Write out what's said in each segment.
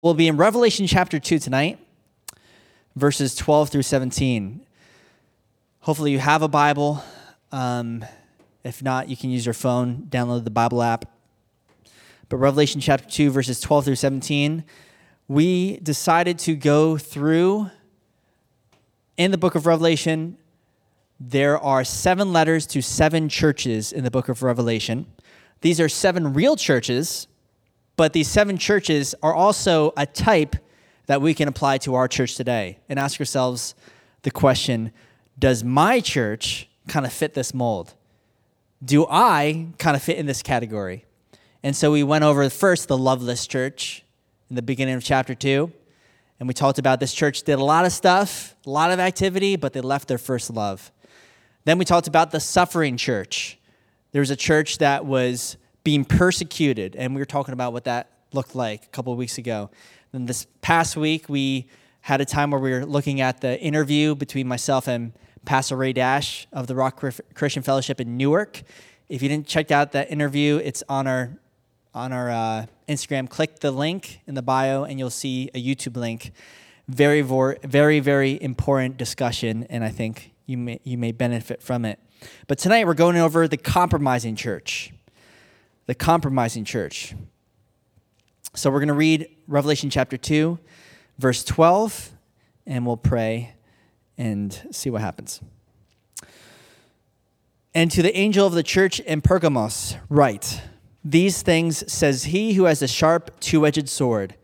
We'll be in Revelation chapter 2 tonight, verses 12 through 17. Hopefully, you have a Bible. Um, if not, you can use your phone, download the Bible app. But Revelation chapter 2, verses 12 through 17, we decided to go through in the book of Revelation. There are seven letters to seven churches in the book of Revelation. These are seven real churches but these seven churches are also a type that we can apply to our church today and ask ourselves the question Does my church kind of fit this mold? Do I kind of fit in this category? And so we went over first the loveless church in the beginning of chapter two. And we talked about this church did a lot of stuff, a lot of activity, but they left their first love. Then we talked about the suffering church. There was a church that was being persecuted. And we were talking about what that looked like a couple of weeks ago. Then this past week, we had a time where we were looking at the interview between myself and Pastor Ray Dash of the Rock Christian Fellowship in Newark. If you didn't check out that interview, it's on our on our uh, Instagram. Click the link in the bio, and you'll see a YouTube link. Very, very, very important discussion, and I think you may you may benefit from it. But tonight we're going over the compromising church the compromising church. So we're going to read Revelation chapter 2, verse 12, and we'll pray and see what happens. And to the angel of the church in Pergamos, write These things says he who has a sharp, two edged sword.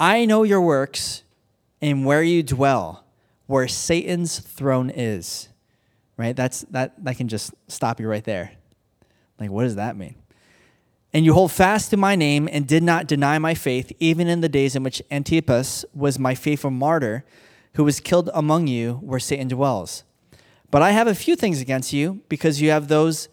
I know your works and where you dwell, where Satan's throne is. Right? That's that that can just stop you right there. Like, what does that mean? And you hold fast to my name and did not deny my faith, even in the days in which Antipas was my faithful martyr, who was killed among you where Satan dwells. But I have a few things against you, because you have those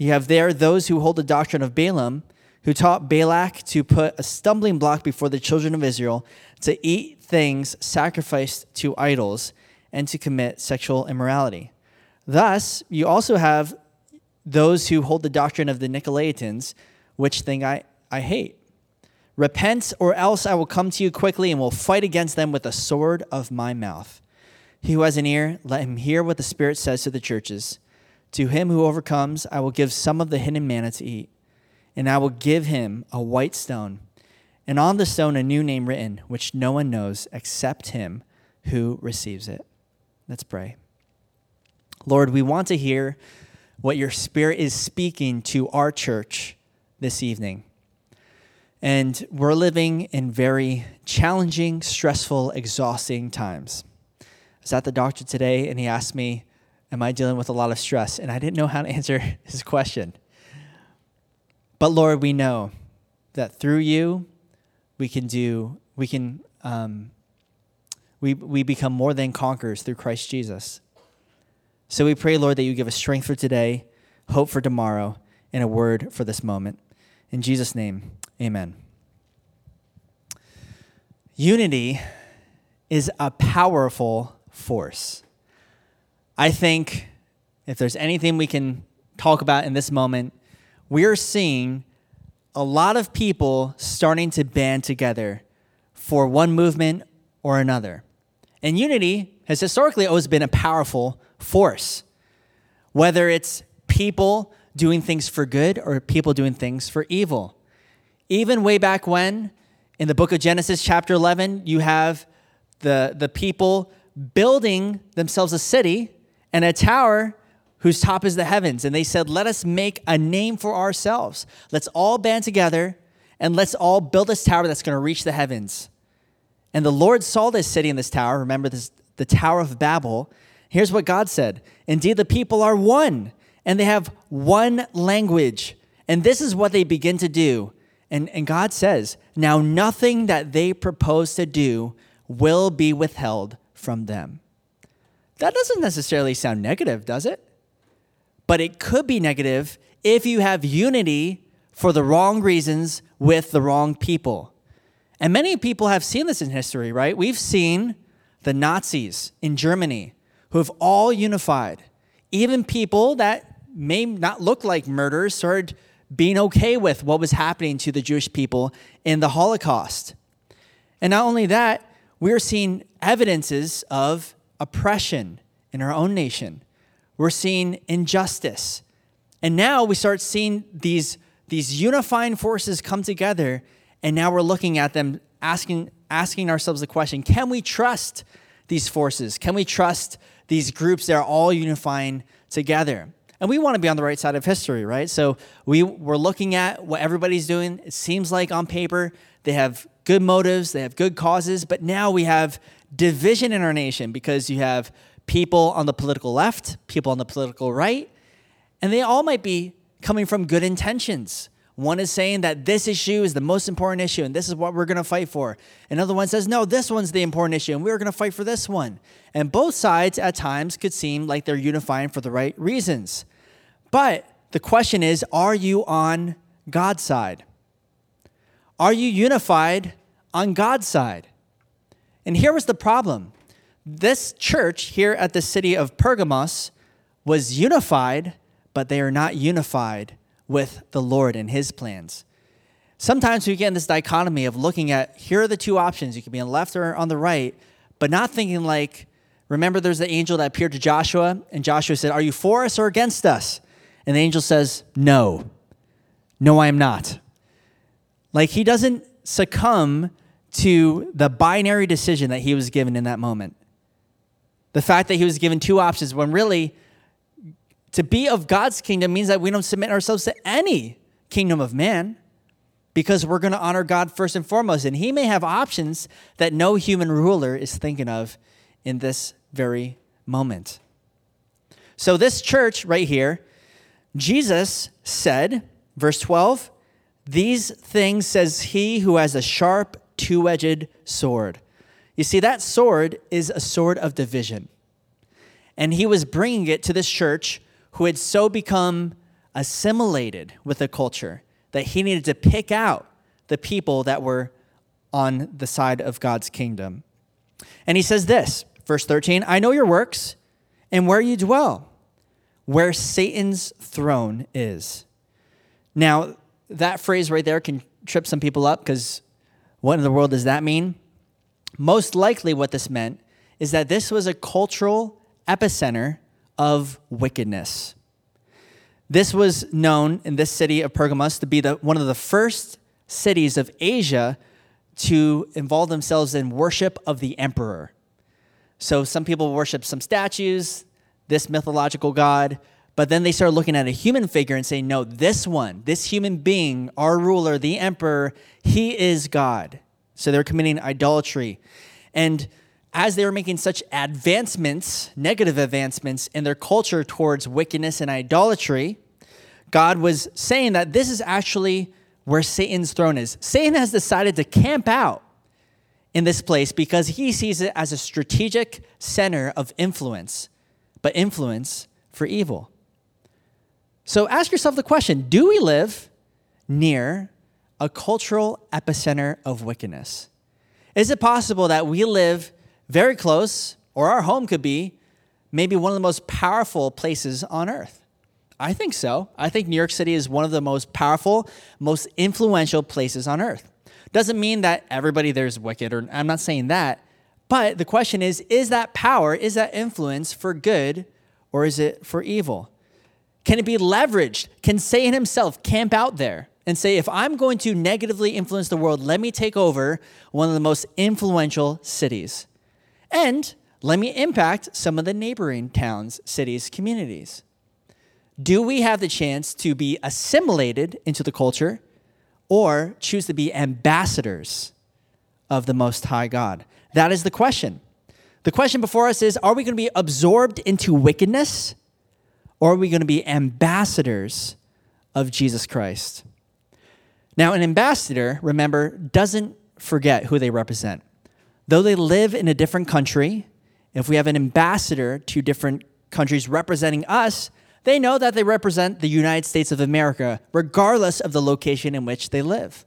you have there those who hold the doctrine of Balaam, who taught Balak to put a stumbling block before the children of Israel, to eat things sacrificed to idols, and to commit sexual immorality. Thus, you also have those who hold the doctrine of the Nicolaitans which thing I, I hate. Repent, or else I will come to you quickly and will fight against them with the sword of my mouth. He who has an ear, let him hear what the Spirit says to the churches. To him who overcomes, I will give some of the hidden manna to eat, and I will give him a white stone, and on the stone a new name written, which no one knows except him who receives it. Let's pray. Lord, we want to hear what your Spirit is speaking to our church this evening. And we're living in very challenging, stressful, exhausting times. I was at the doctor today and he asked me, Am I dealing with a lot of stress? And I didn't know how to answer his question. But Lord, we know that through you, we can do, we can, um, we, we become more than conquerors through Christ Jesus. So we pray, Lord, that you give us strength for today, hope for tomorrow, and a word for this moment. In Jesus' name, amen. Unity is a powerful force. I think if there's anything we can talk about in this moment, we're seeing a lot of people starting to band together for one movement or another. And unity has historically always been a powerful force. Whether it's people doing things for good or people doing things for evil. Even way back when, in the book of Genesis, chapter 11, you have the, the people building themselves a city and a tower whose top is the heavens. And they said, Let us make a name for ourselves. Let's all band together and let's all build this tower that's going to reach the heavens. And the Lord saw this city and this tower. Remember this, the Tower of Babel. Here's what God said Indeed, the people are one and they have one language. And this is what they begin to do. And, and God says, Now nothing that they propose to do will be withheld from them. That doesn't necessarily sound negative, does it? But it could be negative if you have unity for the wrong reasons with the wrong people. And many people have seen this in history, right? We've seen the Nazis in Germany who have all unified. Even people that may not look like murderers started being okay with what was happening to the Jewish people in the Holocaust. And not only that, we're seeing evidences of oppression in our own nation. We're seeing injustice. And now we start seeing these, these unifying forces come together, and now we're looking at them, asking, asking ourselves the question can we trust these forces? Can we trust these groups that are all unifying together? And we want to be on the right side of history, right? So we, we're looking at what everybody's doing. It seems like on paper they have good motives, they have good causes, but now we have division in our nation because you have people on the political left, people on the political right, and they all might be coming from good intentions. One is saying that this issue is the most important issue and this is what we're going to fight for. Another one says, no, this one's the important issue and we're going to fight for this one. And both sides at times could seem like they're unifying for the right reasons. But the question is, are you on God's side? Are you unified on God's side? And here was the problem this church here at the city of Pergamos was unified, but they are not unified with the Lord and his plans. Sometimes we get in this dichotomy of looking at here are the two options. You can be on the left or on the right, but not thinking like, remember there's the angel that appeared to Joshua, and Joshua said, Are you for us or against us? And the angel says, No. No, I am not. Like he doesn't succumb to the binary decision that he was given in that moment. The fact that he was given two options when really to be of God's kingdom means that we don't submit ourselves to any kingdom of man because we're going to honor God first and foremost. And he may have options that no human ruler is thinking of in this very moment. So, this church right here, Jesus said, verse 12, These things says he who has a sharp, two edged sword. You see, that sword is a sword of division. And he was bringing it to this church who had so become assimilated with the culture that he needed to pick out the people that were on the side of God's kingdom. And he says this, verse 13 I know your works and where you dwell, where Satan's throne is. Now, that phrase right there can trip some people up because what in the world does that mean? Most likely, what this meant is that this was a cultural epicenter of wickedness. This was known in this city of Pergamos to be the, one of the first cities of Asia to involve themselves in worship of the emperor. So some people worship some statues, this mythological god, but then they start looking at a human figure and saying, no, this one, this human being, our ruler, the emperor, he is God. So they're committing idolatry. And as they were making such advancements, negative advancements in their culture towards wickedness and idolatry, God was saying that this is actually where Satan's throne is. Satan has decided to camp out in this place because he sees it as a strategic center of influence, but influence for evil. So ask yourself the question do we live near a cultural epicenter of wickedness? Is it possible that we live very close, or our home could be maybe one of the most powerful places on earth. I think so. I think New York City is one of the most powerful, most influential places on earth. Doesn't mean that everybody there is wicked, or I'm not saying that. But the question is is that power, is that influence for good, or is it for evil? Can it be leveraged? Can Satan himself camp out there and say, if I'm going to negatively influence the world, let me take over one of the most influential cities? And let me impact some of the neighboring towns, cities, communities. Do we have the chance to be assimilated into the culture or choose to be ambassadors of the Most High God? That is the question. The question before us is Are we going to be absorbed into wickedness or are we going to be ambassadors of Jesus Christ? Now, an ambassador, remember, doesn't forget who they represent. Though they live in a different country, if we have an ambassador to different countries representing us, they know that they represent the United States of America, regardless of the location in which they live.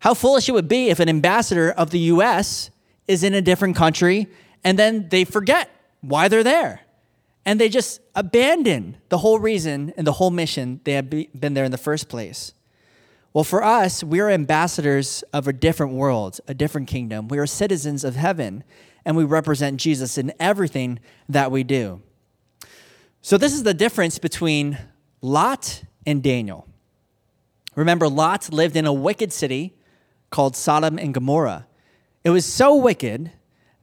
How foolish it would be if an ambassador of the US is in a different country and then they forget why they're there. And they just abandon the whole reason and the whole mission they have been there in the first place. Well, for us, we are ambassadors of a different world, a different kingdom. We are citizens of heaven, and we represent Jesus in everything that we do. So, this is the difference between Lot and Daniel. Remember, Lot lived in a wicked city called Sodom and Gomorrah. It was so wicked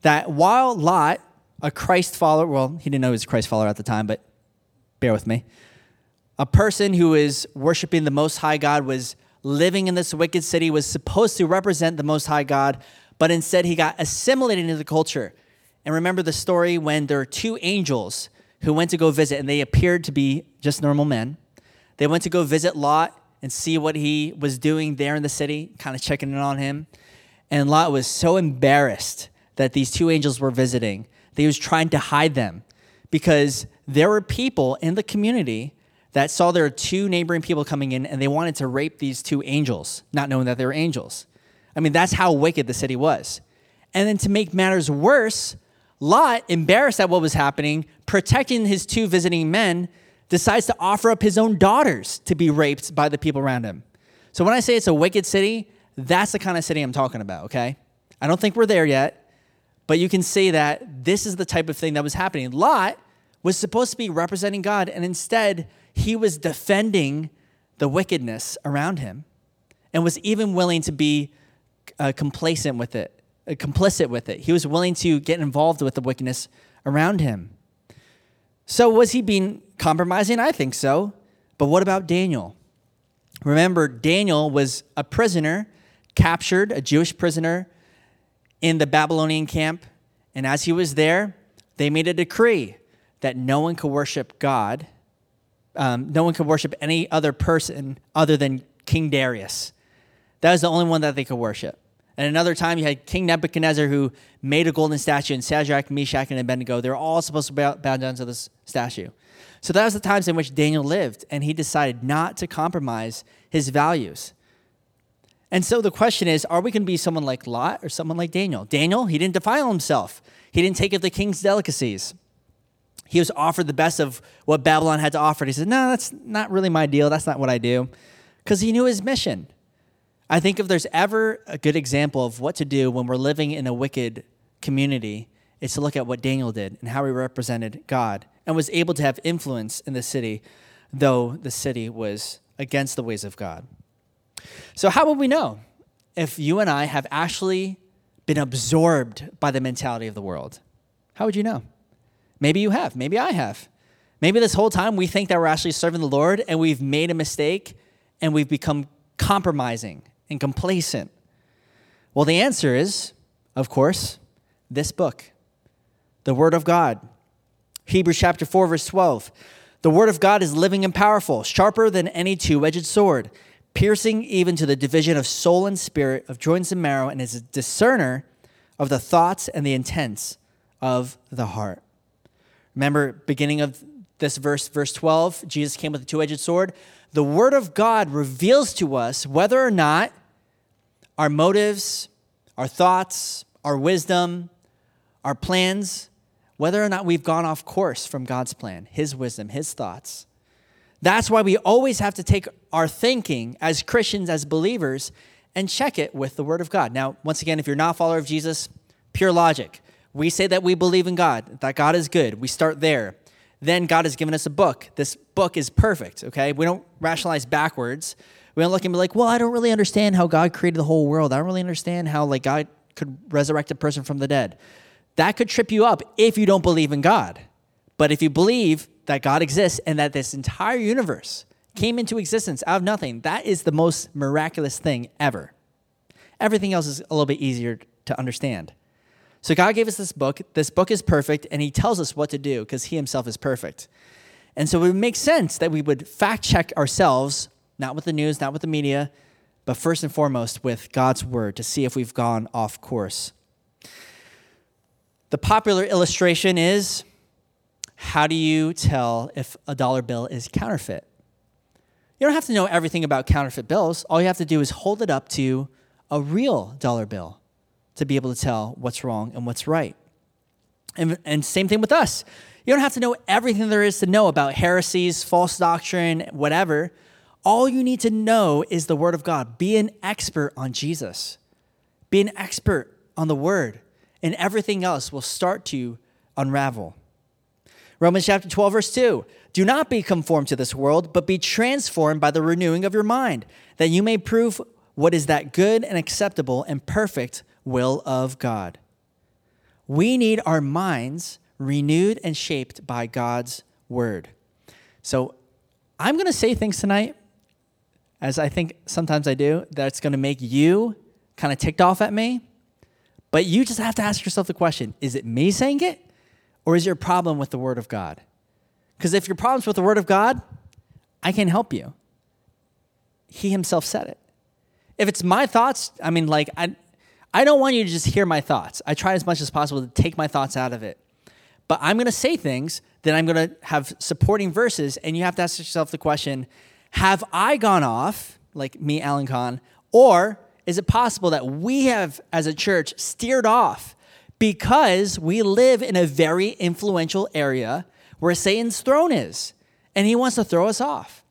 that while Lot, a Christ follower, well, he didn't know he was a Christ follower at the time, but bear with me, a person who is worshiping the Most High God was living in this wicked city, was supposed to represent the Most High God, but instead he got assimilated into the culture. And remember the story when there are two angels who went to go visit, and they appeared to be just normal men. They went to go visit Lot and see what he was doing there in the city, kind of checking in on him. And Lot was so embarrassed that these two angels were visiting that he was trying to hide them because there were people in the community that saw there were two neighboring people coming in and they wanted to rape these two angels, not knowing that they were angels. I mean, that's how wicked the city was. And then to make matters worse, Lot, embarrassed at what was happening, protecting his two visiting men, decides to offer up his own daughters to be raped by the people around him. So when I say it's a wicked city, that's the kind of city I'm talking about, okay? I don't think we're there yet, but you can see that this is the type of thing that was happening. Lot was supposed to be representing God, and instead, he was defending the wickedness around him and was even willing to be uh, complacent with it, uh, complicit with it. He was willing to get involved with the wickedness around him. So, was he being compromising? I think so. But what about Daniel? Remember, Daniel was a prisoner, captured, a Jewish prisoner in the Babylonian camp. And as he was there, they made a decree that no one could worship God, um, no one could worship any other person other than King Darius. That was the only one that they could worship. And another time, you had King Nebuchadnezzar who made a golden statue, and Shadrach, Meshach, and Abednego, they were all supposed to bow, down to this statue. So that was the times in which Daniel lived, and he decided not to compromise his values. And so the question is are we going to be someone like Lot or someone like Daniel? Daniel, he didn't defile himself, he didn't take of the king's delicacies. He was offered the best of what Babylon had to offer. And he said, No, that's not really my deal. That's not what I do. Because he knew his mission. I think if there's ever a good example of what to do when we're living in a wicked community, it's to look at what Daniel did and how he represented God and was able to have influence in the city, though the city was against the ways of God. So, how would we know if you and I have actually been absorbed by the mentality of the world? How would you know? Maybe you have. Maybe I have. Maybe this whole time we think that we're actually serving the Lord and we've made a mistake and we've become compromising and complacent? Well, the answer is, of course, this book, the Word of God. Hebrews chapter 4, verse 12. The Word of God is living and powerful, sharper than any two edged sword, piercing even to the division of soul and spirit, of joints and marrow, and is a discerner of the thoughts and the intents of the heart. Remember, beginning of this verse, verse 12, Jesus came with a two edged sword. The Word of God reveals to us whether or not our motives, our thoughts, our wisdom, our plans, whether or not we've gone off course from God's plan, His wisdom, His thoughts. That's why we always have to take our thinking as Christians, as believers, and check it with the Word of God. Now, once again, if you're not a follower of Jesus, pure logic. We say that we believe in God, that God is good. We start there. Then God has given us a book. This book is perfect, okay? We don't rationalize backwards. We don't look and be like, well, I don't really understand how God created the whole world. I don't really understand how like God could resurrect a person from the dead. That could trip you up if you don't believe in God. But if you believe that God exists and that this entire universe came into existence out of nothing, that is the most miraculous thing ever. Everything else is a little bit easier to understand. So God gave us this book. This book is perfect, and He tells us what to do because He Himself is perfect. And so it would make sense that we would fact check ourselves, not with the news, not with the media, but first and foremost with God's word to see if we've gone off course. The popular illustration is how do you tell if a dollar bill is counterfeit? You don't have to know everything about counterfeit bills. All you have to do is hold it up to a real dollar bill to be able to tell what's wrong and what's right. And, and same thing with us. You don't have to know everything there is to know about heresies, false doctrine, whatever. all you need to know is the Word of God. Be an expert on Jesus, be an expert on the Word, and everything else will start to unravel. Romans chapter 12, verse 2 Do not be conformed to this world, but be transformed by the renewing of your mind, that you may prove what is that good and acceptable and perfect will of God. We need our minds renewed and shaped by God's word. So I'm going to say things tonight, as I think sometimes I do, that's going to make you kind of ticked off at me. But you just have to ask yourself the question is it me saying it, or is your problem with the word of God? Because if your problem's with the word of God, I can help you. He himself said it. If it's my thoughts, I mean, like, I, I don't want you to just hear my thoughts. I try as much as possible to take my thoughts out of it. But I'm going to say things that I'm going to have supporting verses, and you have to ask yourself the question Have I gone off, like me, Alan Kahn, or is it possible that we have, as a church, steered off because we live in a very influential area where Satan's throne is, and he wants to throw us off?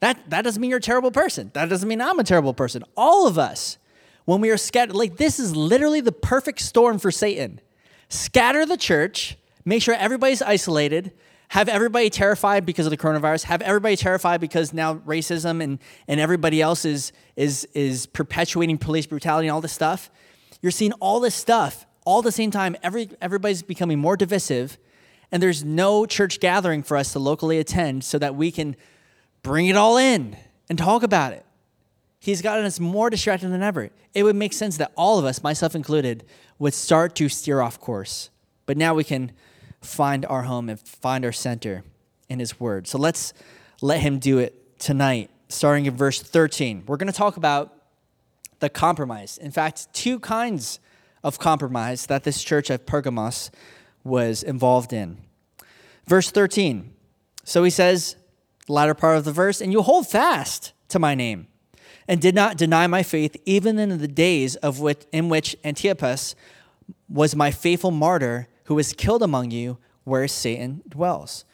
That, that doesn't mean you're a terrible person. That doesn't mean I'm a terrible person. All of us, when we are scattered, like this is literally the perfect storm for Satan. Scatter the church, make sure everybody's isolated, have everybody terrified because of the coronavirus, have everybody terrified because now racism and, and everybody else is, is, is perpetuating police brutality and all this stuff. You're seeing all this stuff all the same time. Every, everybody's becoming more divisive, and there's no church gathering for us to locally attend so that we can bring it all in and talk about it. He's gotten us more distracted than ever. It would make sense that all of us, myself included, would start to steer off course. But now we can find our home and find our center in His Word. So let's let Him do it tonight, starting in verse 13. We're going to talk about the compromise. In fact, two kinds of compromise that this church at Pergamos was involved in. Verse 13. So he says, latter part of the verse, and you hold fast to my name, and did not deny my faith, even in the days of which, in which Antipas was my faithful martyr, who was killed among you, where Satan dwells.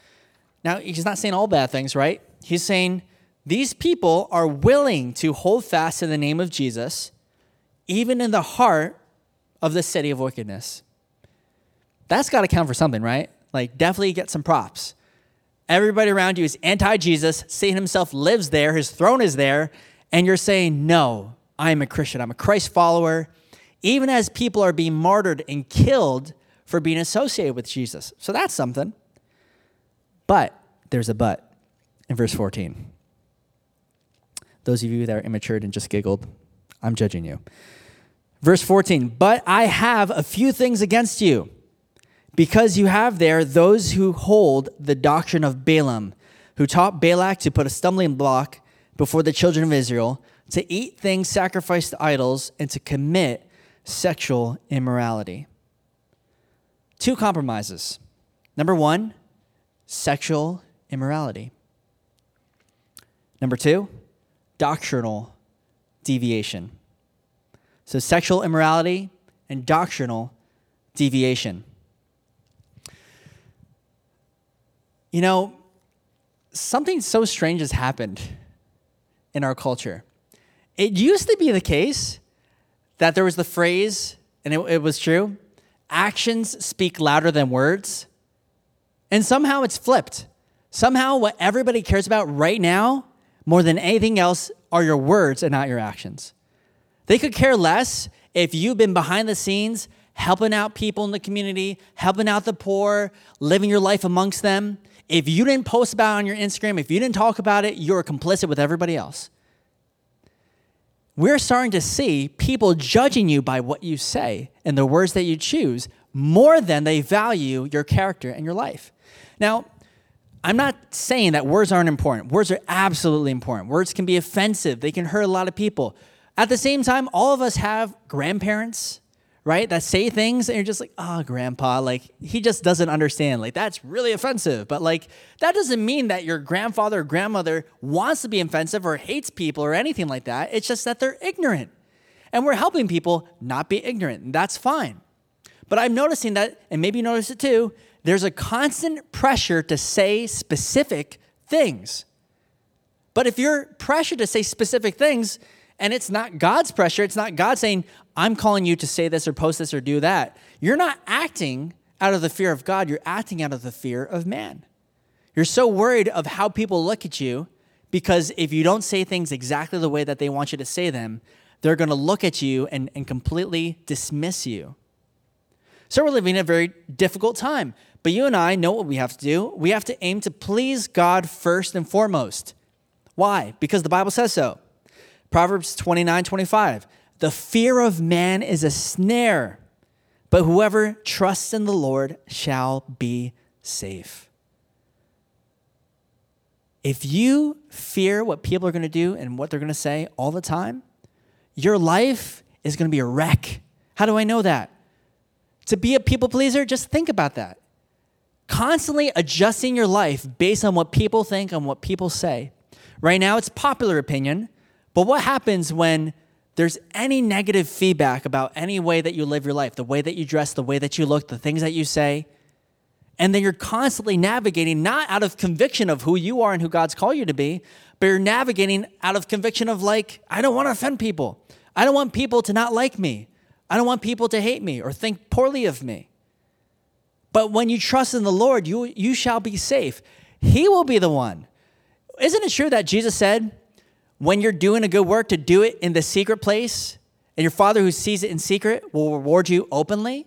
Now, he's not saying all bad things, right? He's saying these people are willing to hold fast to the name of Jesus, even in the heart of the city of wickedness. That's got to count for something, right? Like, definitely get some props. Everybody around you is anti Jesus. Satan himself lives there, his throne is there, and you're saying, No, I am a Christian. I'm a Christ follower. Even as people are being martyred and killed for being associated with Jesus. So that's something. But there's a but in verse 14. Those of you that are immature and just giggled, I'm judging you. Verse 14, but I have a few things against you because you have there those who hold the doctrine of Balaam, who taught Balak to put a stumbling block before the children of Israel, to eat things sacrificed to idols, and to commit sexual immorality. Two compromises. Number one, sexual immorality. Number two, doctrinal deviation. So, sexual immorality and doctrinal deviation. You know, something so strange has happened in our culture. It used to be the case that there was the phrase, and it, it was true actions speak louder than words. And somehow it's flipped. Somehow, what everybody cares about right now, more than anything else, are your words and not your actions. They could care less if you've been behind the scenes helping out people in the community, helping out the poor, living your life amongst them. If you didn't post about it on your Instagram, if you didn't talk about it, you're complicit with everybody else. We're starting to see people judging you by what you say and the words that you choose more than they value your character and your life. Now, I'm not saying that words aren't important. Words are absolutely important. Words can be offensive, they can hurt a lot of people. At the same time, all of us have grandparents, right, that say things and you're just like, oh, grandpa, like he just doesn't understand. Like that's really offensive. But like that doesn't mean that your grandfather or grandmother wants to be offensive or hates people or anything like that. It's just that they're ignorant. And we're helping people not be ignorant. And that's fine. But I'm noticing that, and maybe you notice it too, there's a constant pressure to say specific things. But if you're pressured to say specific things and it's not God's pressure, it's not God saying, I'm calling you to say this or post this or do that, you're not acting out of the fear of God, you're acting out of the fear of man. You're so worried of how people look at you because if you don't say things exactly the way that they want you to say them, they're going to look at you and, and completely dismiss you. So we're living a very difficult time. But you and I know what we have to do. We have to aim to please God first and foremost. Why? Because the Bible says so. Proverbs 29 25. The fear of man is a snare, but whoever trusts in the Lord shall be safe. If you fear what people are going to do and what they're going to say all the time, your life is going to be a wreck. How do I know that? To be a people pleaser, just think about that. Constantly adjusting your life based on what people think and what people say. Right now, it's popular opinion, but what happens when there's any negative feedback about any way that you live your life, the way that you dress, the way that you look, the things that you say? And then you're constantly navigating not out of conviction of who you are and who God's called you to be, but you're navigating out of conviction of like, I don't want to offend people. I don't want people to not like me. I don't want people to hate me or think poorly of me. But when you trust in the Lord, you, you shall be safe. He will be the one. Isn't it true that Jesus said, when you're doing a good work, to do it in the secret place, and your Father who sees it in secret will reward you openly?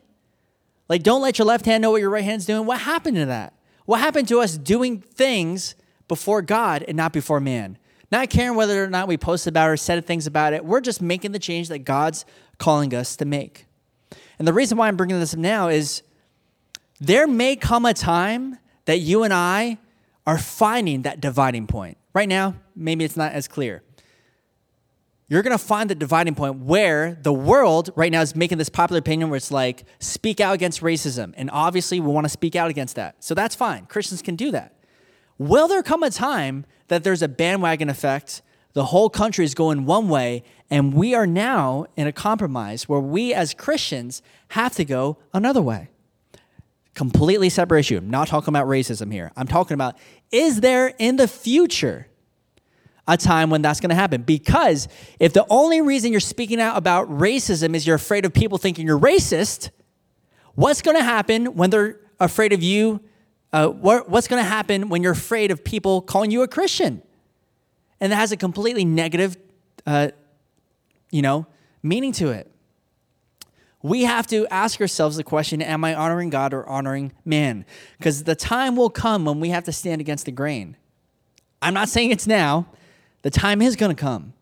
Like, don't let your left hand know what your right hand's doing. What happened to that? What happened to us doing things before God and not before man? Not caring whether or not we post about it or said things about it. We're just making the change that God's calling us to make. And the reason why I'm bringing this up now is there may come a time that you and I are finding that dividing point. Right now, maybe it's not as clear. You're going to find the dividing point where the world right now is making this popular opinion where it's like, speak out against racism. And obviously, we want to speak out against that. So that's fine. Christians can do that. Will there come a time that there's a bandwagon effect? The whole country is going one way, and we are now in a compromise where we as Christians have to go another way. Completely separate issue. I'm not talking about racism here. I'm talking about is there in the future a time when that's going to happen? Because if the only reason you're speaking out about racism is you're afraid of people thinking you're racist, what's going to happen when they're afraid of you uh, what, what's going to happen when you're afraid of people calling you a Christian? And that has a completely negative, uh, you know, meaning to it. We have to ask ourselves the question Am I honoring God or honoring man? Because the time will come when we have to stand against the grain. I'm not saying it's now, the time is going to come.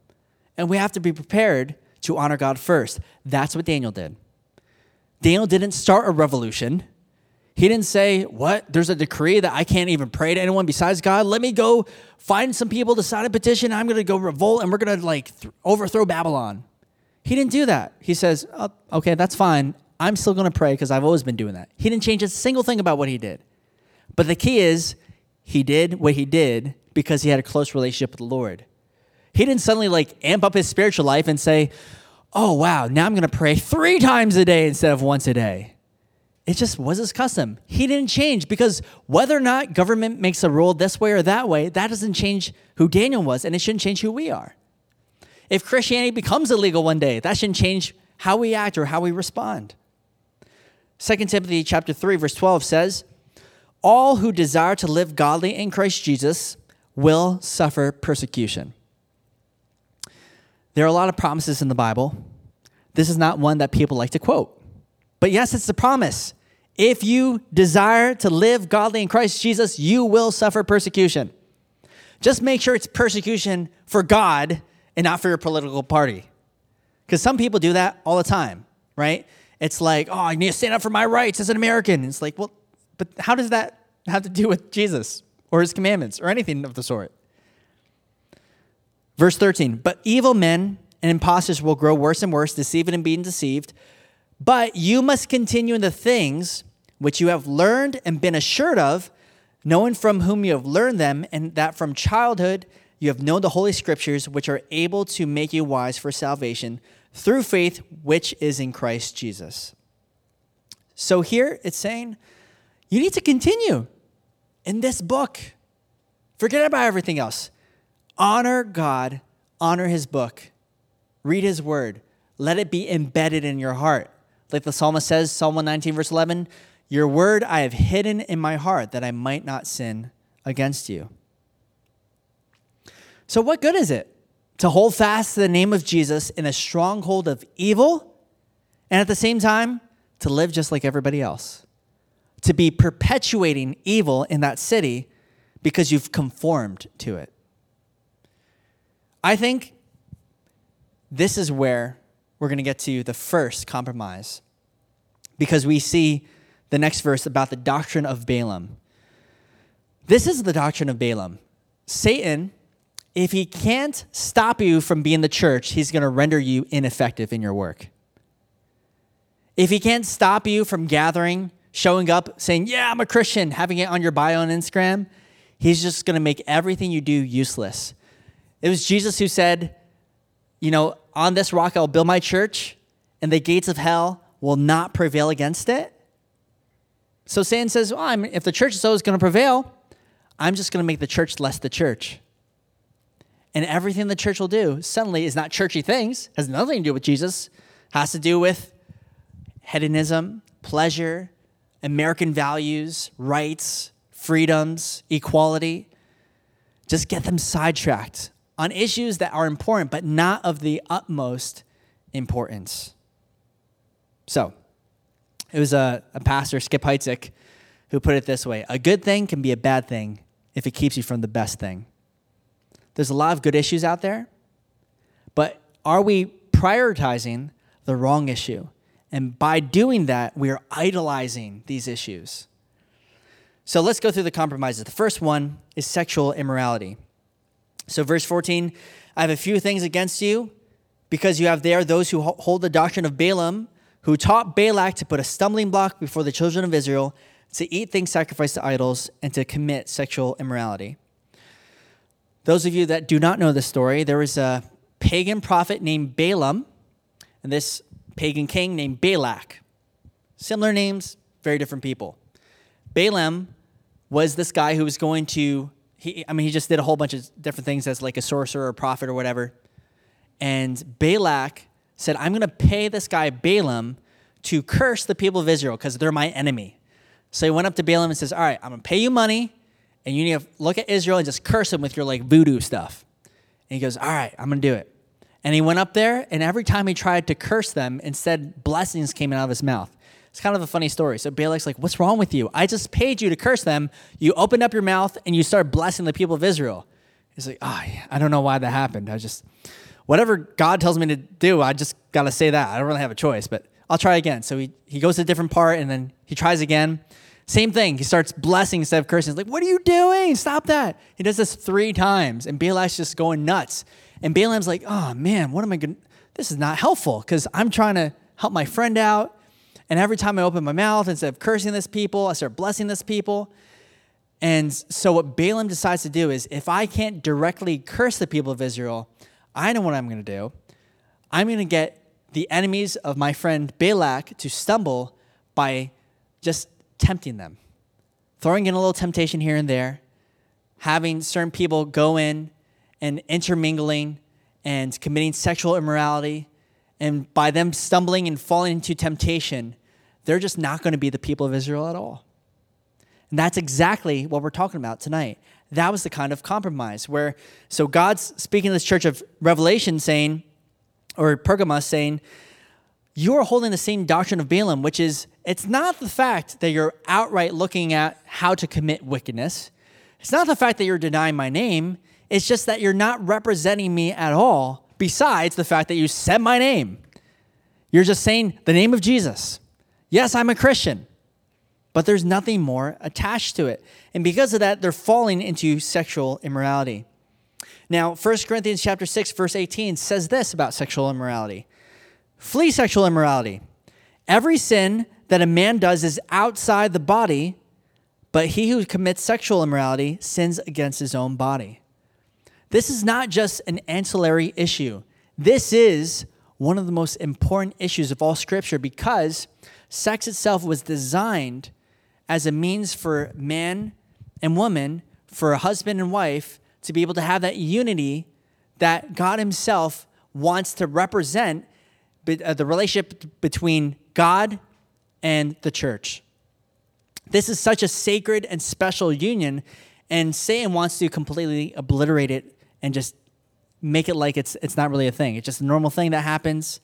And we have to be prepared to honor God first. That's what Daniel did. Daniel didn't start a revolution. He didn't say, What? There's a decree that I can't even pray to anyone besides God. Let me go find some people to sign a petition. I'm going to go revolt and we're going to like th- overthrow Babylon. He didn't do that. He says, oh, Okay, that's fine. I'm still going to pray because I've always been doing that. He didn't change a single thing about what he did. But the key is, he did what he did because he had a close relationship with the Lord. He didn't suddenly like amp up his spiritual life and say, Oh, wow, now I'm going to pray three times a day instead of once a day. It just was his custom. He didn't change because whether or not government makes a rule this way or that way, that doesn't change who Daniel was, and it shouldn't change who we are. If Christianity becomes illegal one day, that shouldn't change how we act or how we respond. 2 Timothy chapter 3 verse 12 says, "All who desire to live godly in Christ Jesus will suffer persecution." There are a lot of promises in the Bible. This is not one that people like to quote. But yes, it's the promise. If you desire to live godly in Christ Jesus, you will suffer persecution. Just make sure it's persecution for God and not for your political party. Because some people do that all the time, right? It's like, oh, I need to stand up for my rights as an American. It's like, well, but how does that have to do with Jesus or his commandments or anything of the sort? Verse 13, but evil men and impostors will grow worse and worse, deceiving and being deceived. But you must continue in the things which you have learned and been assured of, knowing from whom you have learned them, and that from childhood you have known the Holy Scriptures, which are able to make you wise for salvation through faith which is in Christ Jesus. So here it's saying you need to continue in this book. Forget about everything else. Honor God, honor his book, read his word, let it be embedded in your heart. Like the psalmist says, Psalm 119, verse 11, Your word I have hidden in my heart that I might not sin against you. So, what good is it to hold fast to the name of Jesus in a stronghold of evil and at the same time to live just like everybody else? To be perpetuating evil in that city because you've conformed to it. I think this is where we're going to get to the first compromise because we see the next verse about the doctrine of Balaam. This is the doctrine of Balaam. Satan, if he can't stop you from being the church, he's going to render you ineffective in your work. If he can't stop you from gathering, showing up, saying, Yeah, I'm a Christian, having it on your bio on Instagram, he's just going to make everything you do useless. It was Jesus who said, You know, on this rock I'll build my church, and the gates of hell will not prevail against it. So Satan says, Well, I'm, if the church is always going to prevail, I'm just going to make the church less the church. And everything the church will do suddenly is not churchy things, has nothing to do with Jesus, has to do with hedonism, pleasure, American values, rights, freedoms, equality. Just get them sidetracked on issues that are important, but not of the utmost importance. So, it was a, a pastor, Skip Heitzig, who put it this way A good thing can be a bad thing if it keeps you from the best thing. There's a lot of good issues out there, but are we prioritizing the wrong issue? And by doing that, we are idolizing these issues. So let's go through the compromises. The first one is sexual immorality. So, verse 14 I have a few things against you because you have there those who hold the doctrine of Balaam, who taught Balak to put a stumbling block before the children of Israel, to eat things sacrificed to idols, and to commit sexual immorality. Those of you that do not know this story, there was a pagan prophet named Balaam, and this pagan king named Balak. Similar names, very different people. Balaam was this guy who was going to he, I mean, he just did a whole bunch of different things as like a sorcerer or prophet or whatever. And Balak said, I'm going to pay this guy Balaam to curse the people of Israel because they're my enemy. So he went up to Balaam and says, All right, I'm going to pay you money, and you need to look at Israel and just curse them with your like voodoo stuff. And he goes, All right, I'm going to do it. And he went up there, and every time he tried to curse them, instead blessings came out of his mouth. It's kind of a funny story. So Balak's like, What's wrong with you? I just paid you to curse them. You opened up your mouth and you start blessing the people of Israel. He's like, Oh, I don't know why that happened. I just, whatever God tells me to do, I just got to say that. I don't really have a choice, but I'll try again. So he, he goes to a different part and then he tries again. Same thing. He starts blessing instead of cursing. He's like, What are you doing? Stop that. He does this three times and Balak's just going nuts. And Balaam's like, Oh man, what am I going to, this is not helpful because I'm trying to help my friend out and every time I open my mouth, instead of cursing this people, I start blessing this people. And so what Balaam decides to do is if I can't directly curse the people of Israel, I know what I'm going to do. I'm going to get the enemies of my friend Balak to stumble by just tempting them, throwing in a little temptation here and there, having certain people go in and intermingling and committing sexual immorality. And by them stumbling and falling into temptation, they're just not going to be the people of Israel at all. And that's exactly what we're talking about tonight. That was the kind of compromise where, so God's speaking to this church of Revelation saying, or Pergamos saying, you are holding the same doctrine of Balaam, which is it's not the fact that you're outright looking at how to commit wickedness. It's not the fact that you're denying my name. It's just that you're not representing me at all, besides the fact that you said my name. You're just saying the name of Jesus. Yes, I'm a Christian, but there's nothing more attached to it. And because of that, they're falling into sexual immorality. Now, 1 Corinthians chapter 6 verse 18 says this about sexual immorality. Flee sexual immorality. Every sin that a man does is outside the body, but he who commits sexual immorality sins against his own body. This is not just an ancillary issue. This is one of the most important issues of all scripture because sex itself was designed as a means for man and woman, for a husband and wife, to be able to have that unity that God Himself wants to represent uh, the relationship between God and the church. This is such a sacred and special union, and Satan wants to completely obliterate it and just make it like it's it's not really a thing. It's just a normal thing that happens.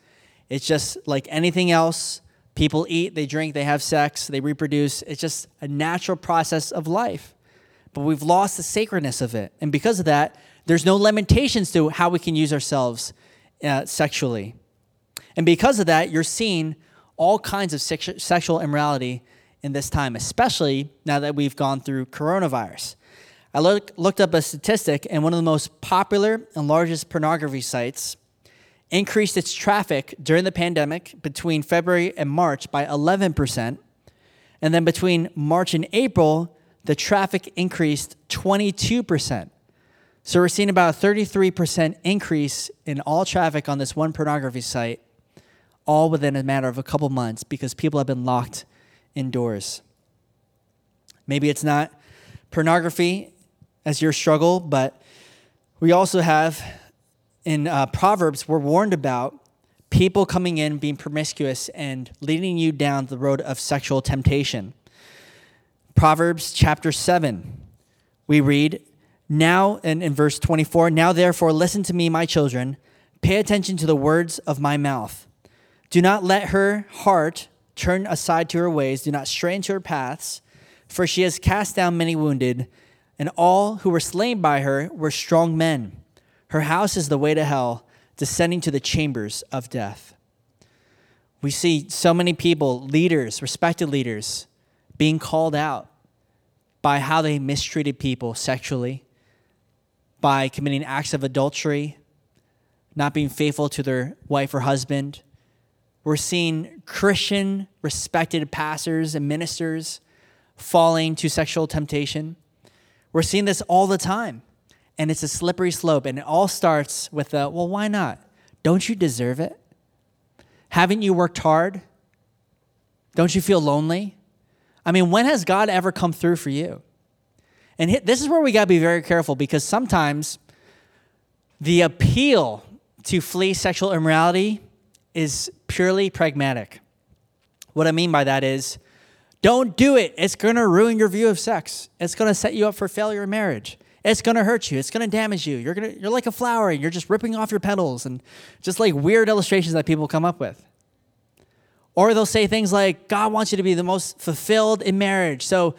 It's just like anything else. People eat, they drink, they have sex, they reproduce. It's just a natural process of life. But we've lost the sacredness of it. And because of that, there's no limitations to how we can use ourselves uh, sexually. And because of that, you're seeing all kinds of sex- sexual immorality in this time, especially now that we've gone through coronavirus. I look, looked up a statistic, and one of the most popular and largest pornography sites increased its traffic during the pandemic between February and March by 11%. And then between March and April, the traffic increased 22%. So we're seeing about a 33% increase in all traffic on this one pornography site, all within a matter of a couple months because people have been locked indoors. Maybe it's not pornography as your struggle, but we also have in uh, Proverbs, we're warned about people coming in being promiscuous and leading you down the road of sexual temptation. Proverbs chapter 7, we read, Now, and in verse 24, now therefore listen to me, my children, pay attention to the words of my mouth. Do not let her heart turn aside to her ways, do not stray into her paths, for she has cast down many wounded and all who were slain by her were strong men. Her house is the way to hell, descending to the chambers of death. We see so many people, leaders, respected leaders, being called out by how they mistreated people sexually, by committing acts of adultery, not being faithful to their wife or husband. We're seeing Christian, respected pastors and ministers falling to sexual temptation. We're seeing this all the time, and it's a slippery slope. And it all starts with, a, well, why not? Don't you deserve it? Haven't you worked hard? Don't you feel lonely? I mean, when has God ever come through for you? And this is where we got to be very careful because sometimes the appeal to flee sexual immorality is purely pragmatic. What I mean by that is don't do it. It's going to ruin your view of sex. It's going to set you up for failure in marriage. It's to hurt you. It's to damage you. You're to you're like a flower and you're just ripping off your petals and just like weird illustrations that people come up with. Or they'll say things like God wants you to be the most fulfilled in marriage. So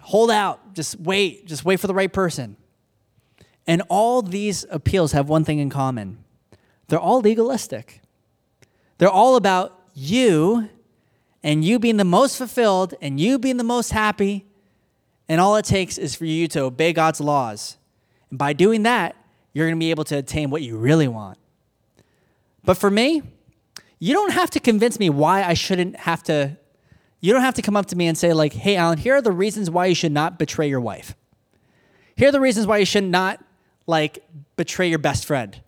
hold out. Just wait. Just wait for the right person. And all these appeals have one thing in common. They're all legalistic. They're all about you and you being the most fulfilled and you being the most happy. And all it takes is for you to obey God's laws. And by doing that, you're going to be able to attain what you really want. But for me, you don't have to convince me why I shouldn't have to. You don't have to come up to me and say, like, hey, Alan, here are the reasons why you should not betray your wife. Here are the reasons why you should not, like, betray your best friend.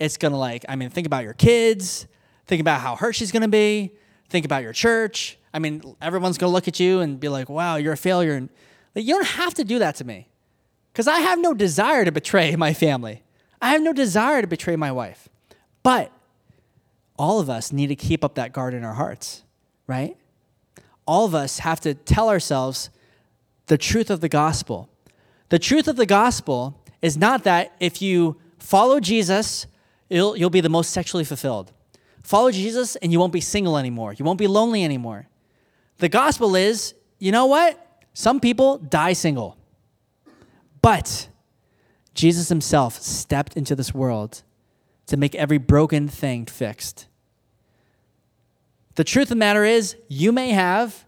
It's going to, like, I mean, think about your kids, think about how hurt she's going to be, think about your church. I mean, everyone's going to look at you and be like, wow, you're a failure. And you don't have to do that to me because I have no desire to betray my family. I have no desire to betray my wife. But all of us need to keep up that guard in our hearts, right? All of us have to tell ourselves the truth of the gospel. The truth of the gospel is not that if you follow Jesus, you'll, you'll be the most sexually fulfilled. Follow Jesus and you won't be single anymore. You won't be lonely anymore. The gospel is, you know what? Some people die single. But Jesus himself stepped into this world to make every broken thing fixed. The truth of the matter is, you may have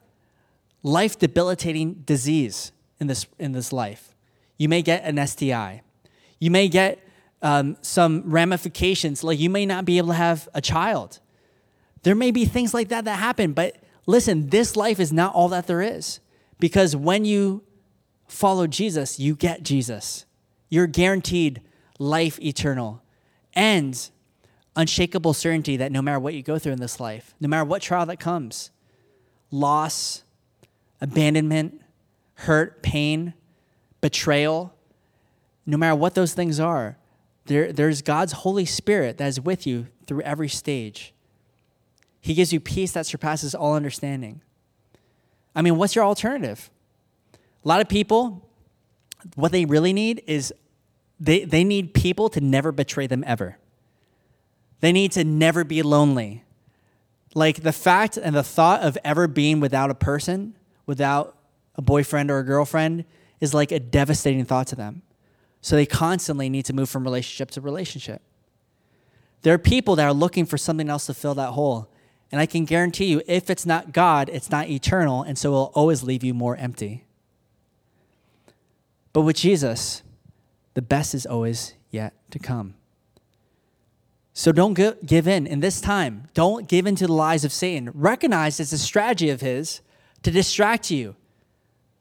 life debilitating disease in this, in this life. You may get an STI. You may get um, some ramifications, like you may not be able to have a child. There may be things like that that happen, but listen, this life is not all that there is. Because when you follow Jesus, you get Jesus. You're guaranteed life eternal and unshakable certainty that no matter what you go through in this life, no matter what trial that comes, loss, abandonment, hurt, pain, betrayal, no matter what those things are, there, there's God's Holy Spirit that is with you through every stage. He gives you peace that surpasses all understanding. I mean, what's your alternative? A lot of people, what they really need is they, they need people to never betray them ever. They need to never be lonely. Like the fact and the thought of ever being without a person, without a boyfriend or a girlfriend, is like a devastating thought to them. So they constantly need to move from relationship to relationship. There are people that are looking for something else to fill that hole. And I can guarantee you, if it's not God, it's not eternal, and so it will always leave you more empty. But with Jesus, the best is always yet to come. So don't give in in this time. Don't give in to the lies of Satan. Recognize it's a strategy of his to distract you,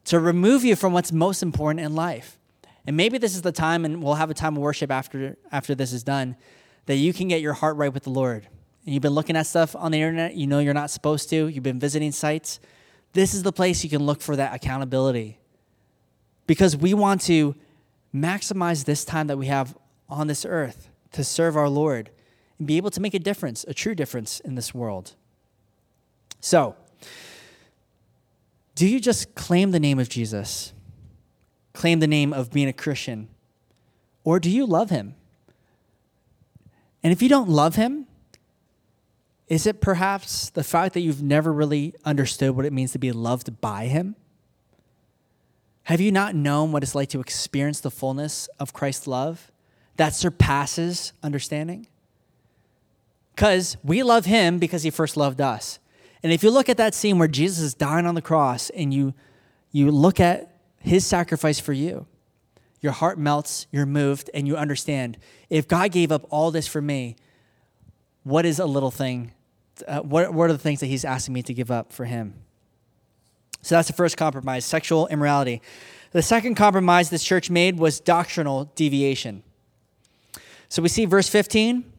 to remove you from what's most important in life. And maybe this is the time, and we'll have a time of worship after, after this is done, that you can get your heart right with the Lord. And you've been looking at stuff on the internet you know you're not supposed to, you've been visiting sites. This is the place you can look for that accountability. Because we want to maximize this time that we have on this earth to serve our Lord and be able to make a difference, a true difference in this world. So, do you just claim the name of Jesus? Claim the name of being a Christian? Or do you love him? And if you don't love him, is it perhaps the fact that you've never really understood what it means to be loved by him? Have you not known what it's like to experience the fullness of Christ's love that surpasses understanding? Because we love him because he first loved us. And if you look at that scene where Jesus is dying on the cross and you, you look at his sacrifice for you, your heart melts, you're moved, and you understand if God gave up all this for me, what is a little thing? Uh, what, what are the things that he's asking me to give up for him? So that's the first compromise sexual immorality. The second compromise this church made was doctrinal deviation. So we see verse 15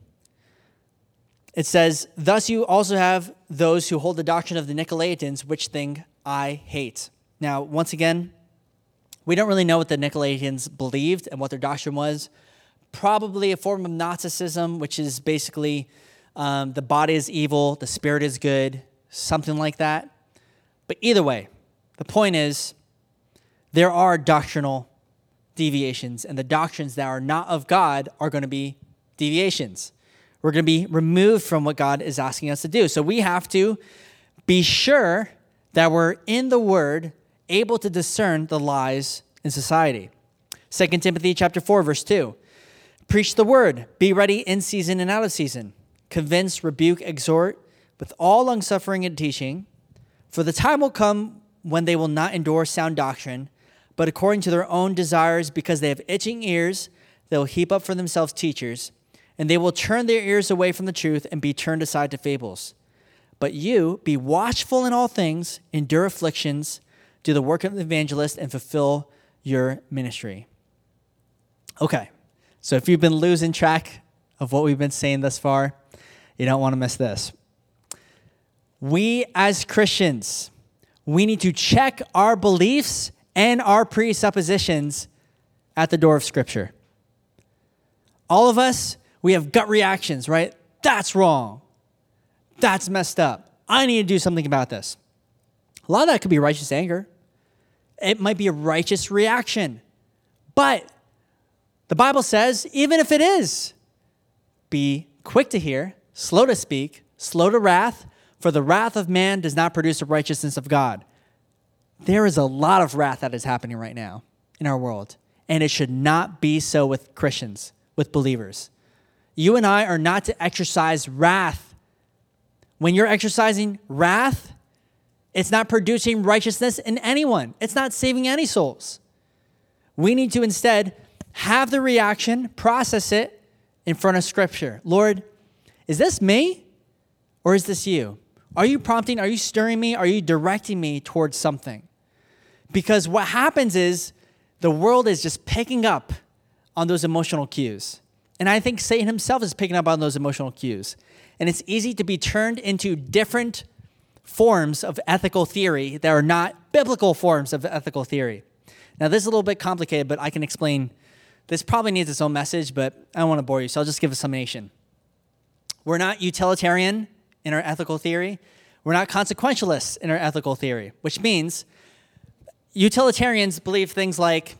it says, Thus you also have those who hold the doctrine of the Nicolaitans, which thing I hate. Now, once again, we don't really know what the Nicolaitans believed and what their doctrine was. Probably a form of Gnosticism, which is basically um, the body is evil, the spirit is good, something like that. But either way, the point is there are doctrinal deviations, and the doctrines that are not of God are going to be deviations. We're going to be removed from what God is asking us to do. So we have to be sure that we're in the Word, able to discern the lies in society. 2 Timothy chapter 4 verse 2. Preach the word, be ready in season and out of season. Convince, rebuke, exhort with all longsuffering and teaching, for the time will come when they will not endure sound doctrine, but according to their own desires because they have itching ears, they will heap up for themselves teachers and they will turn their ears away from the truth and be turned aside to fables. But you, be watchful in all things, endure afflictions, do the work of the evangelist, and fulfill your ministry. Okay, so if you've been losing track of what we've been saying thus far, you don't want to miss this. We as Christians, we need to check our beliefs and our presuppositions at the door of Scripture. All of us, we have gut reactions, right? That's wrong. That's messed up. I need to do something about this. A lot of that could be righteous anger. It might be a righteous reaction. But the Bible says, even if it is, be quick to hear, slow to speak, slow to wrath, for the wrath of man does not produce the righteousness of God. There is a lot of wrath that is happening right now in our world, and it should not be so with Christians, with believers. You and I are not to exercise wrath. When you're exercising wrath, it's not producing righteousness in anyone, it's not saving any souls. We need to instead have the reaction, process it in front of Scripture. Lord, is this me or is this you? Are you prompting? Are you stirring me? Are you directing me towards something? Because what happens is the world is just picking up on those emotional cues. And I think Satan himself is picking up on those emotional cues. And it's easy to be turned into different forms of ethical theory that are not biblical forms of ethical theory. Now, this is a little bit complicated, but I can explain This probably needs its own message, but I don't want to bore you, so I'll just give a summation. We're not utilitarian in our ethical theory. We're not consequentialists in our ethical theory, which means utilitarians believe things like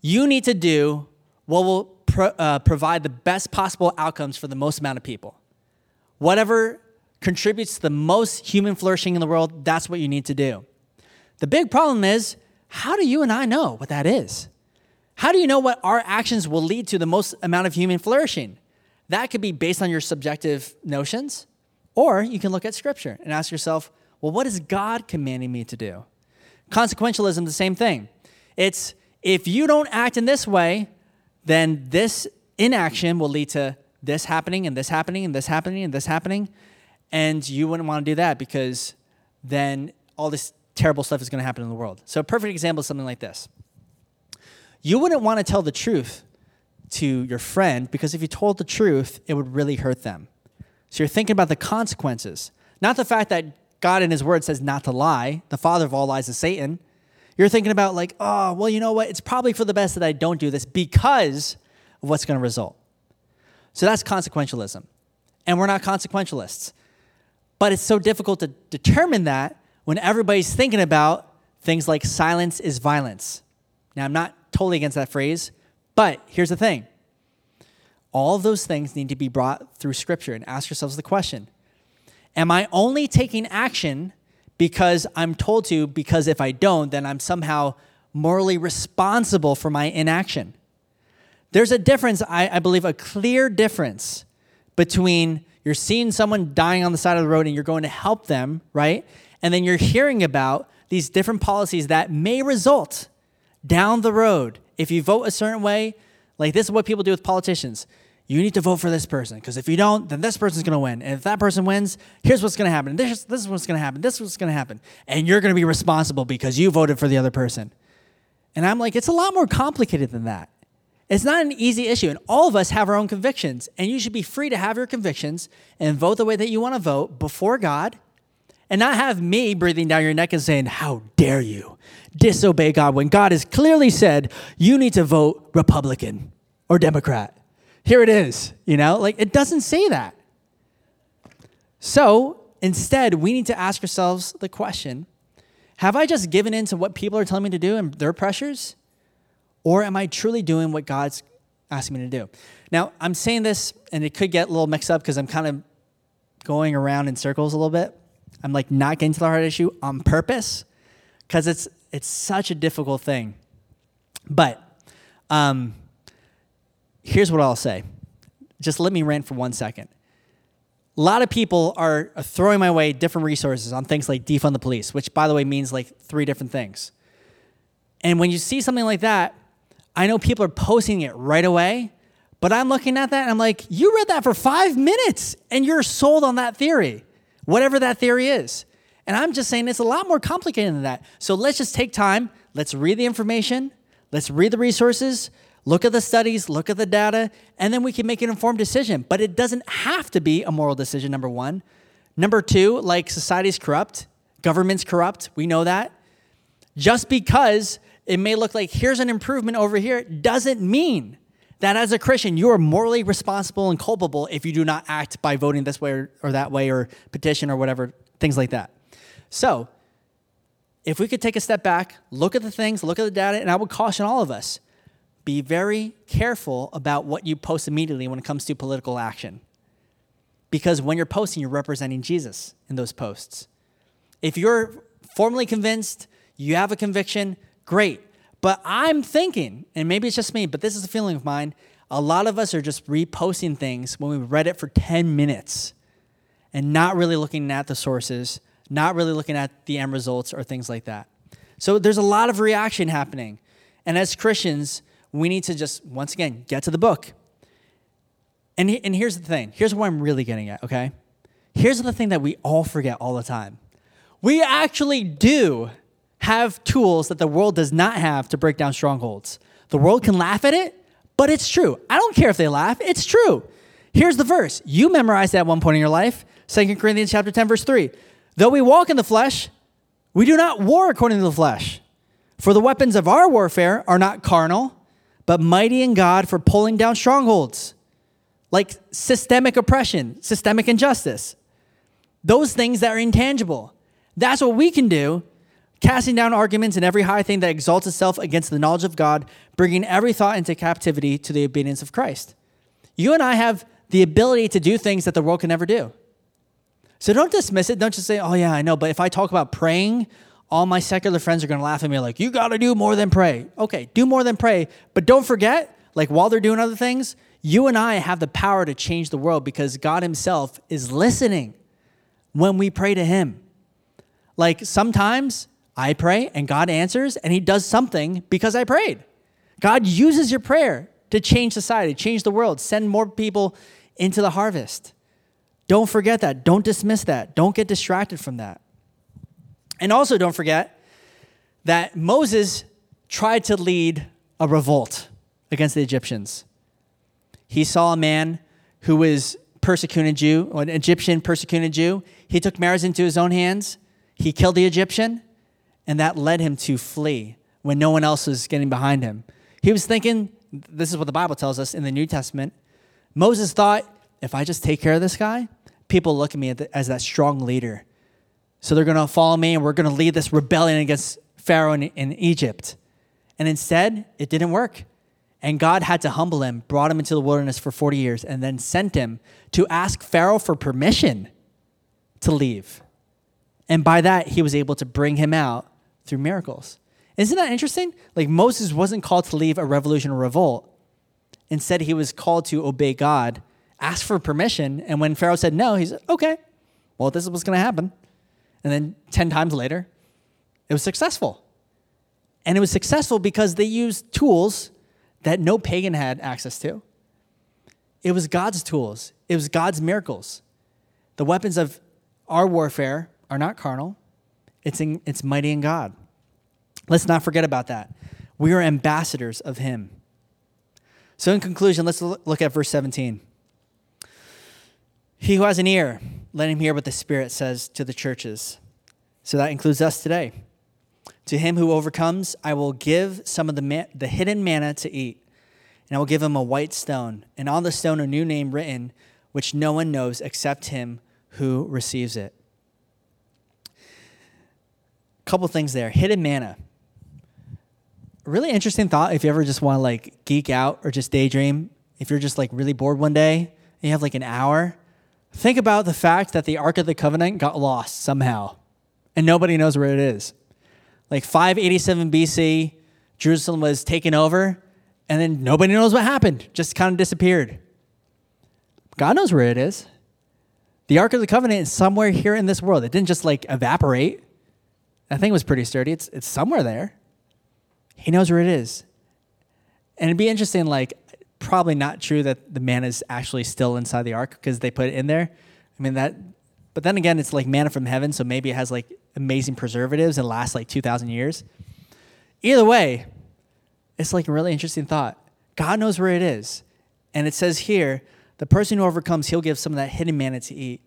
you need to do what will pro- uh, provide the best possible outcomes for the most amount of people. Whatever contributes to the most human flourishing in the world, that's what you need to do. The big problem is how do you and I know what that is? How do you know what our actions will lead to the most amount of human flourishing? That could be based on your subjective notions, or you can look at scripture and ask yourself, well, what is God commanding me to do? Consequentialism, the same thing. It's if you don't act in this way, then this inaction will lead to this happening and this happening and this happening and this happening. And you wouldn't want to do that because then all this terrible stuff is going to happen in the world. So, a perfect example is something like this. You wouldn't want to tell the truth to your friend because if you told the truth, it would really hurt them. So, you're thinking about the consequences, not the fact that God in His Word says not to lie. The father of all lies is Satan. You're thinking about, like, oh, well, you know what? It's probably for the best that I don't do this because of what's going to result. So that's consequentialism. And we're not consequentialists. But it's so difficult to determine that when everybody's thinking about things like silence is violence. Now, I'm not totally against that phrase, but here's the thing all of those things need to be brought through Scripture and ask yourselves the question Am I only taking action because I'm told to, because if I don't, then I'm somehow morally responsible for my inaction? There's a difference, I, I believe, a clear difference between you're seeing someone dying on the side of the road and you're going to help them, right? And then you're hearing about these different policies that may result down the road if you vote a certain way. Like this is what people do with politicians. You need to vote for this person because if you don't, then this person's going to win. And if that person wins, here's what's going to happen. This, this is what's going to happen. This is what's going to happen. And you're going to be responsible because you voted for the other person. And I'm like, it's a lot more complicated than that. It's not an easy issue, and all of us have our own convictions, and you should be free to have your convictions and vote the way that you want to vote before God, and not have me breathing down your neck and saying, How dare you disobey God when God has clearly said you need to vote Republican or Democrat. Here it is, you know? Like, it doesn't say that. So instead, we need to ask ourselves the question Have I just given in to what people are telling me to do and their pressures? Or am I truly doing what God's asking me to do? Now, I'm saying this, and it could get a little mixed up because I'm kind of going around in circles a little bit. I'm like not getting to the heart issue on purpose because it's it's such a difficult thing. But um, here's what I'll say. Just let me rant for one second. A lot of people are throwing my way different resources on things like defund the police, which, by the way, means like three different things. And when you see something like that, I know people are posting it right away, but I'm looking at that and I'm like, you read that for five minutes and you're sold on that theory, whatever that theory is. And I'm just saying it's a lot more complicated than that. So let's just take time, let's read the information, let's read the resources, look at the studies, look at the data, and then we can make an informed decision. But it doesn't have to be a moral decision, number one. Number two, like society's corrupt, government's corrupt, we know that. Just because it may look like here's an improvement over here, doesn't mean that as a Christian, you are morally responsible and culpable if you do not act by voting this way or, or, that way or petition or whatever, things like that. So, if we could take a step back, look at the things, look at the data, and I would caution all of us be very careful about what you post immediately when it comes to political action. Because when you're posting, you're representing Jesus in those posts. If you're formally convinced, you have a conviction, Great. But I'm thinking, and maybe it's just me, but this is a feeling of mine. A lot of us are just reposting things when we read it for 10 minutes and not really looking at the sources, not really looking at the end results or things like that. So there's a lot of reaction happening. And as Christians, we need to just, once again, get to the book. And, and here's the thing here's what I'm really getting at, okay? Here's the thing that we all forget all the time. We actually do have tools that the world does not have to break down strongholds. The world can laugh at it, but it's true. I don't care if they laugh, it's true. Here's the verse. You memorized at one point in your life, 2 Corinthians chapter 10 verse 3. Though we walk in the flesh, we do not war according to the flesh. For the weapons of our warfare are not carnal, but mighty in God for pulling down strongholds, like systemic oppression, systemic injustice, those things that are intangible. That's what we can do, casting down arguments and every high thing that exalts itself against the knowledge of God, bringing every thought into captivity to the obedience of Christ. You and I have the ability to do things that the world can never do. So don't dismiss it. Don't just say, oh, yeah, I know. But if I talk about praying, all my secular friends are going to laugh at me like, you got to do more than pray. Okay, do more than pray. But don't forget, like while they're doing other things, you and I have the power to change the world because God Himself is listening when we pray to Him. Like sometimes I pray and God answers and He does something because I prayed. God uses your prayer to change society, change the world, send more people into the harvest. Don't forget that. Don't dismiss that. Don't get distracted from that. And also, don't forget that Moses tried to lead a revolt against the Egyptians. He saw a man who was persecuted Jew, an Egyptian persecuted Jew. He took matters into his own hands. He killed the Egyptian, and that led him to flee when no one else was getting behind him. He was thinking, this is what the Bible tells us in the New Testament. Moses thought, if I just take care of this guy, people look at me as that strong leader. So they're going to follow me and we're going to lead this rebellion against Pharaoh in, in, Egypt. And instead, it didn't work. And God had to humble him, brought him into the wilderness for 40 years, and then sent him to ask Pharaoh for permission to leave. And by that, he was able to bring him out through miracles. Isn't that interesting? Like Moses wasn't called to leave a revolution or revolt. Instead, he was called to obey God, ask for permission, and when Pharaoh said no, he said, okay, well, this is what's going to happen. And then 10 times later, it was successful. And it was successful because they used tools that no pagan had access to. It was God's tools, it was God's miracles. The weapons of our warfare are not carnal, it's, in, it's mighty in God. Let's not forget about that. We are ambassadors of Him. So, in conclusion, let's look at verse 17. He who has an ear, let him hear what the Spirit says to the churches. So that includes us today. To him who overcomes, I will give some of the, the hidden manna to eat, and I will give him a white stone, and on the stone a new name written, which no one knows except him who receives it. Couple things there. Hidden manna really interesting thought if you ever just want to like geek out or just daydream. If you're just like really bored one day and you have like an hour, think about the fact that the Ark of the Covenant got lost somehow and nobody knows where it is. Like 587 BC, Jerusalem was taken over and then nobody knows what happened, just kind of disappeared. God knows where it is. The Ark of the Covenant is somewhere here in this world. It didn't just like evaporate. That thing was pretty sturdy. It's, it's somewhere there. He knows where it is. And it'd be interesting, like, probably not true that the manna is actually still inside the ark because they put it in there. I mean, that, but then again, it's like manna from heaven, so maybe it has like amazing preservatives and lasts like 2,000 years. Either way, it's like a really interesting thought. God knows where it is. And it says here, the person who overcomes, he'll give some of that hidden manna to eat.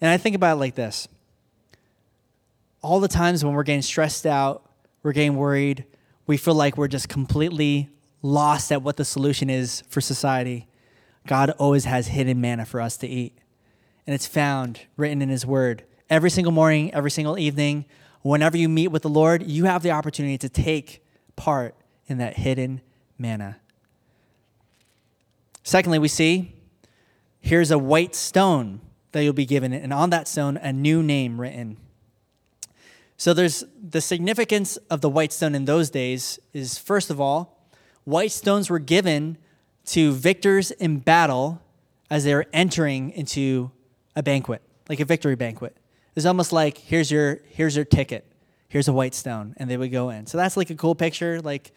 And I think about it like this all the times when we're getting stressed out, we're getting worried, we feel like we're just completely lost at what the solution is for society, God always has hidden manna for us to eat. And it's found written in His Word. Every single morning, every single evening, whenever you meet with the Lord, you have the opportunity to take part in that hidden manna. Secondly, we see here's a white stone that you'll be given, and on that stone, a new name written. So there's the significance of the white stone in those days is first of all, white stones were given to victors in battle as they were entering into a banquet, like a victory banquet. It's almost like here's your here's your ticket. Here's a white stone, and they would go in. So that's like a cool picture. Like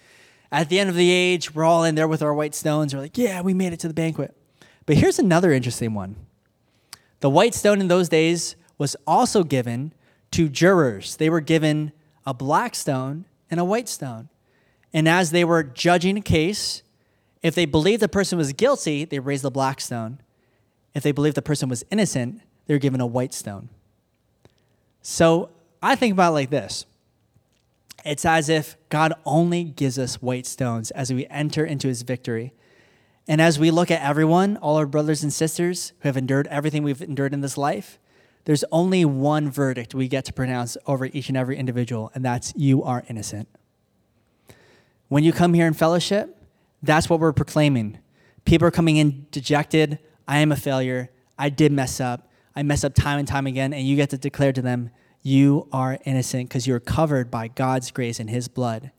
at the end of the age, we're all in there with our white stones. We're like, yeah, we made it to the banquet. But here's another interesting one. The white stone in those days was also given to jurors. They were given a black stone and a white stone. And as they were judging a case, if they believed the person was guilty, they raised the black stone. If they believed the person was innocent, they were given a white stone. So I think about it like this It's as if God only gives us white stones as we enter into his victory. And as we look at everyone, all our brothers and sisters who have endured everything we've endured in this life, there's only one verdict we get to pronounce over each and every individual, and that's you are innocent. When you come here in fellowship, that's what we're proclaiming. People are coming in dejected. I am a failure. I did mess up. I mess up time and time again. And you get to declare to them, you are innocent because you're covered by God's grace and His blood.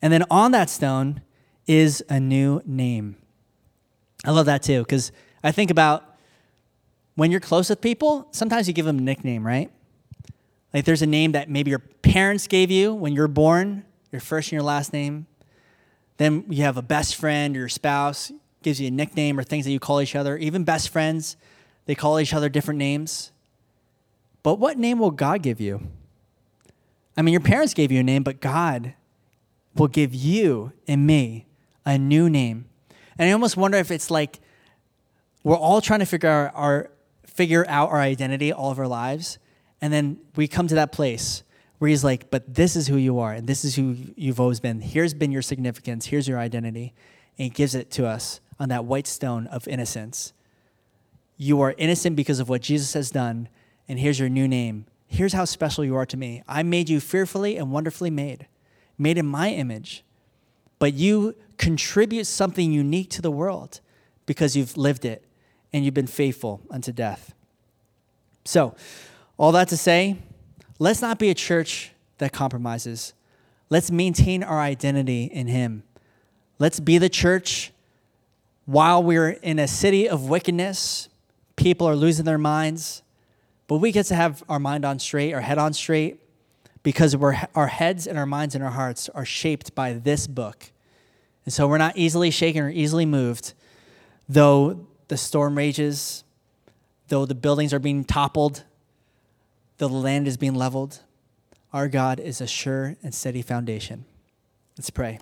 And then on that stone is a new name. I love that too because I think about when you're close with people, sometimes you give them a nickname, right? Like there's a name that maybe your parents gave you when you're born, your first and your last name. Then you have a best friend or your spouse gives you a nickname or things that you call each other. Even best friends, they call each other different names. But what name will God give you? I mean, your parents gave you a name, but God will give you and me a new name. And I almost wonder if it's like we're all trying to figure out our, figure out our identity all of our lives, and then we come to that place where he's like, but this is who you are, and this is who you've always been. Here's been your significance, here's your identity. And he gives it to us on that white stone of innocence. You are innocent because of what Jesus has done, and here's your new name. Here's how special you are to me. I made you fearfully and wonderfully made, made in my image. But you contribute something unique to the world because you've lived it and you've been faithful unto death. So, all that to say, let's not be a church that compromises. Let's maintain our identity in Him. Let's be the church while we're in a city of wickedness, people are losing their minds, but we get to have our mind on straight, our head on straight, because we're, our heads and our minds and our hearts are shaped by this book. And so we're not easily shaken or easily moved, though the storm rages, though the buildings are being toppled, the land is being leveled, our God is a sure and steady foundation. Let's pray.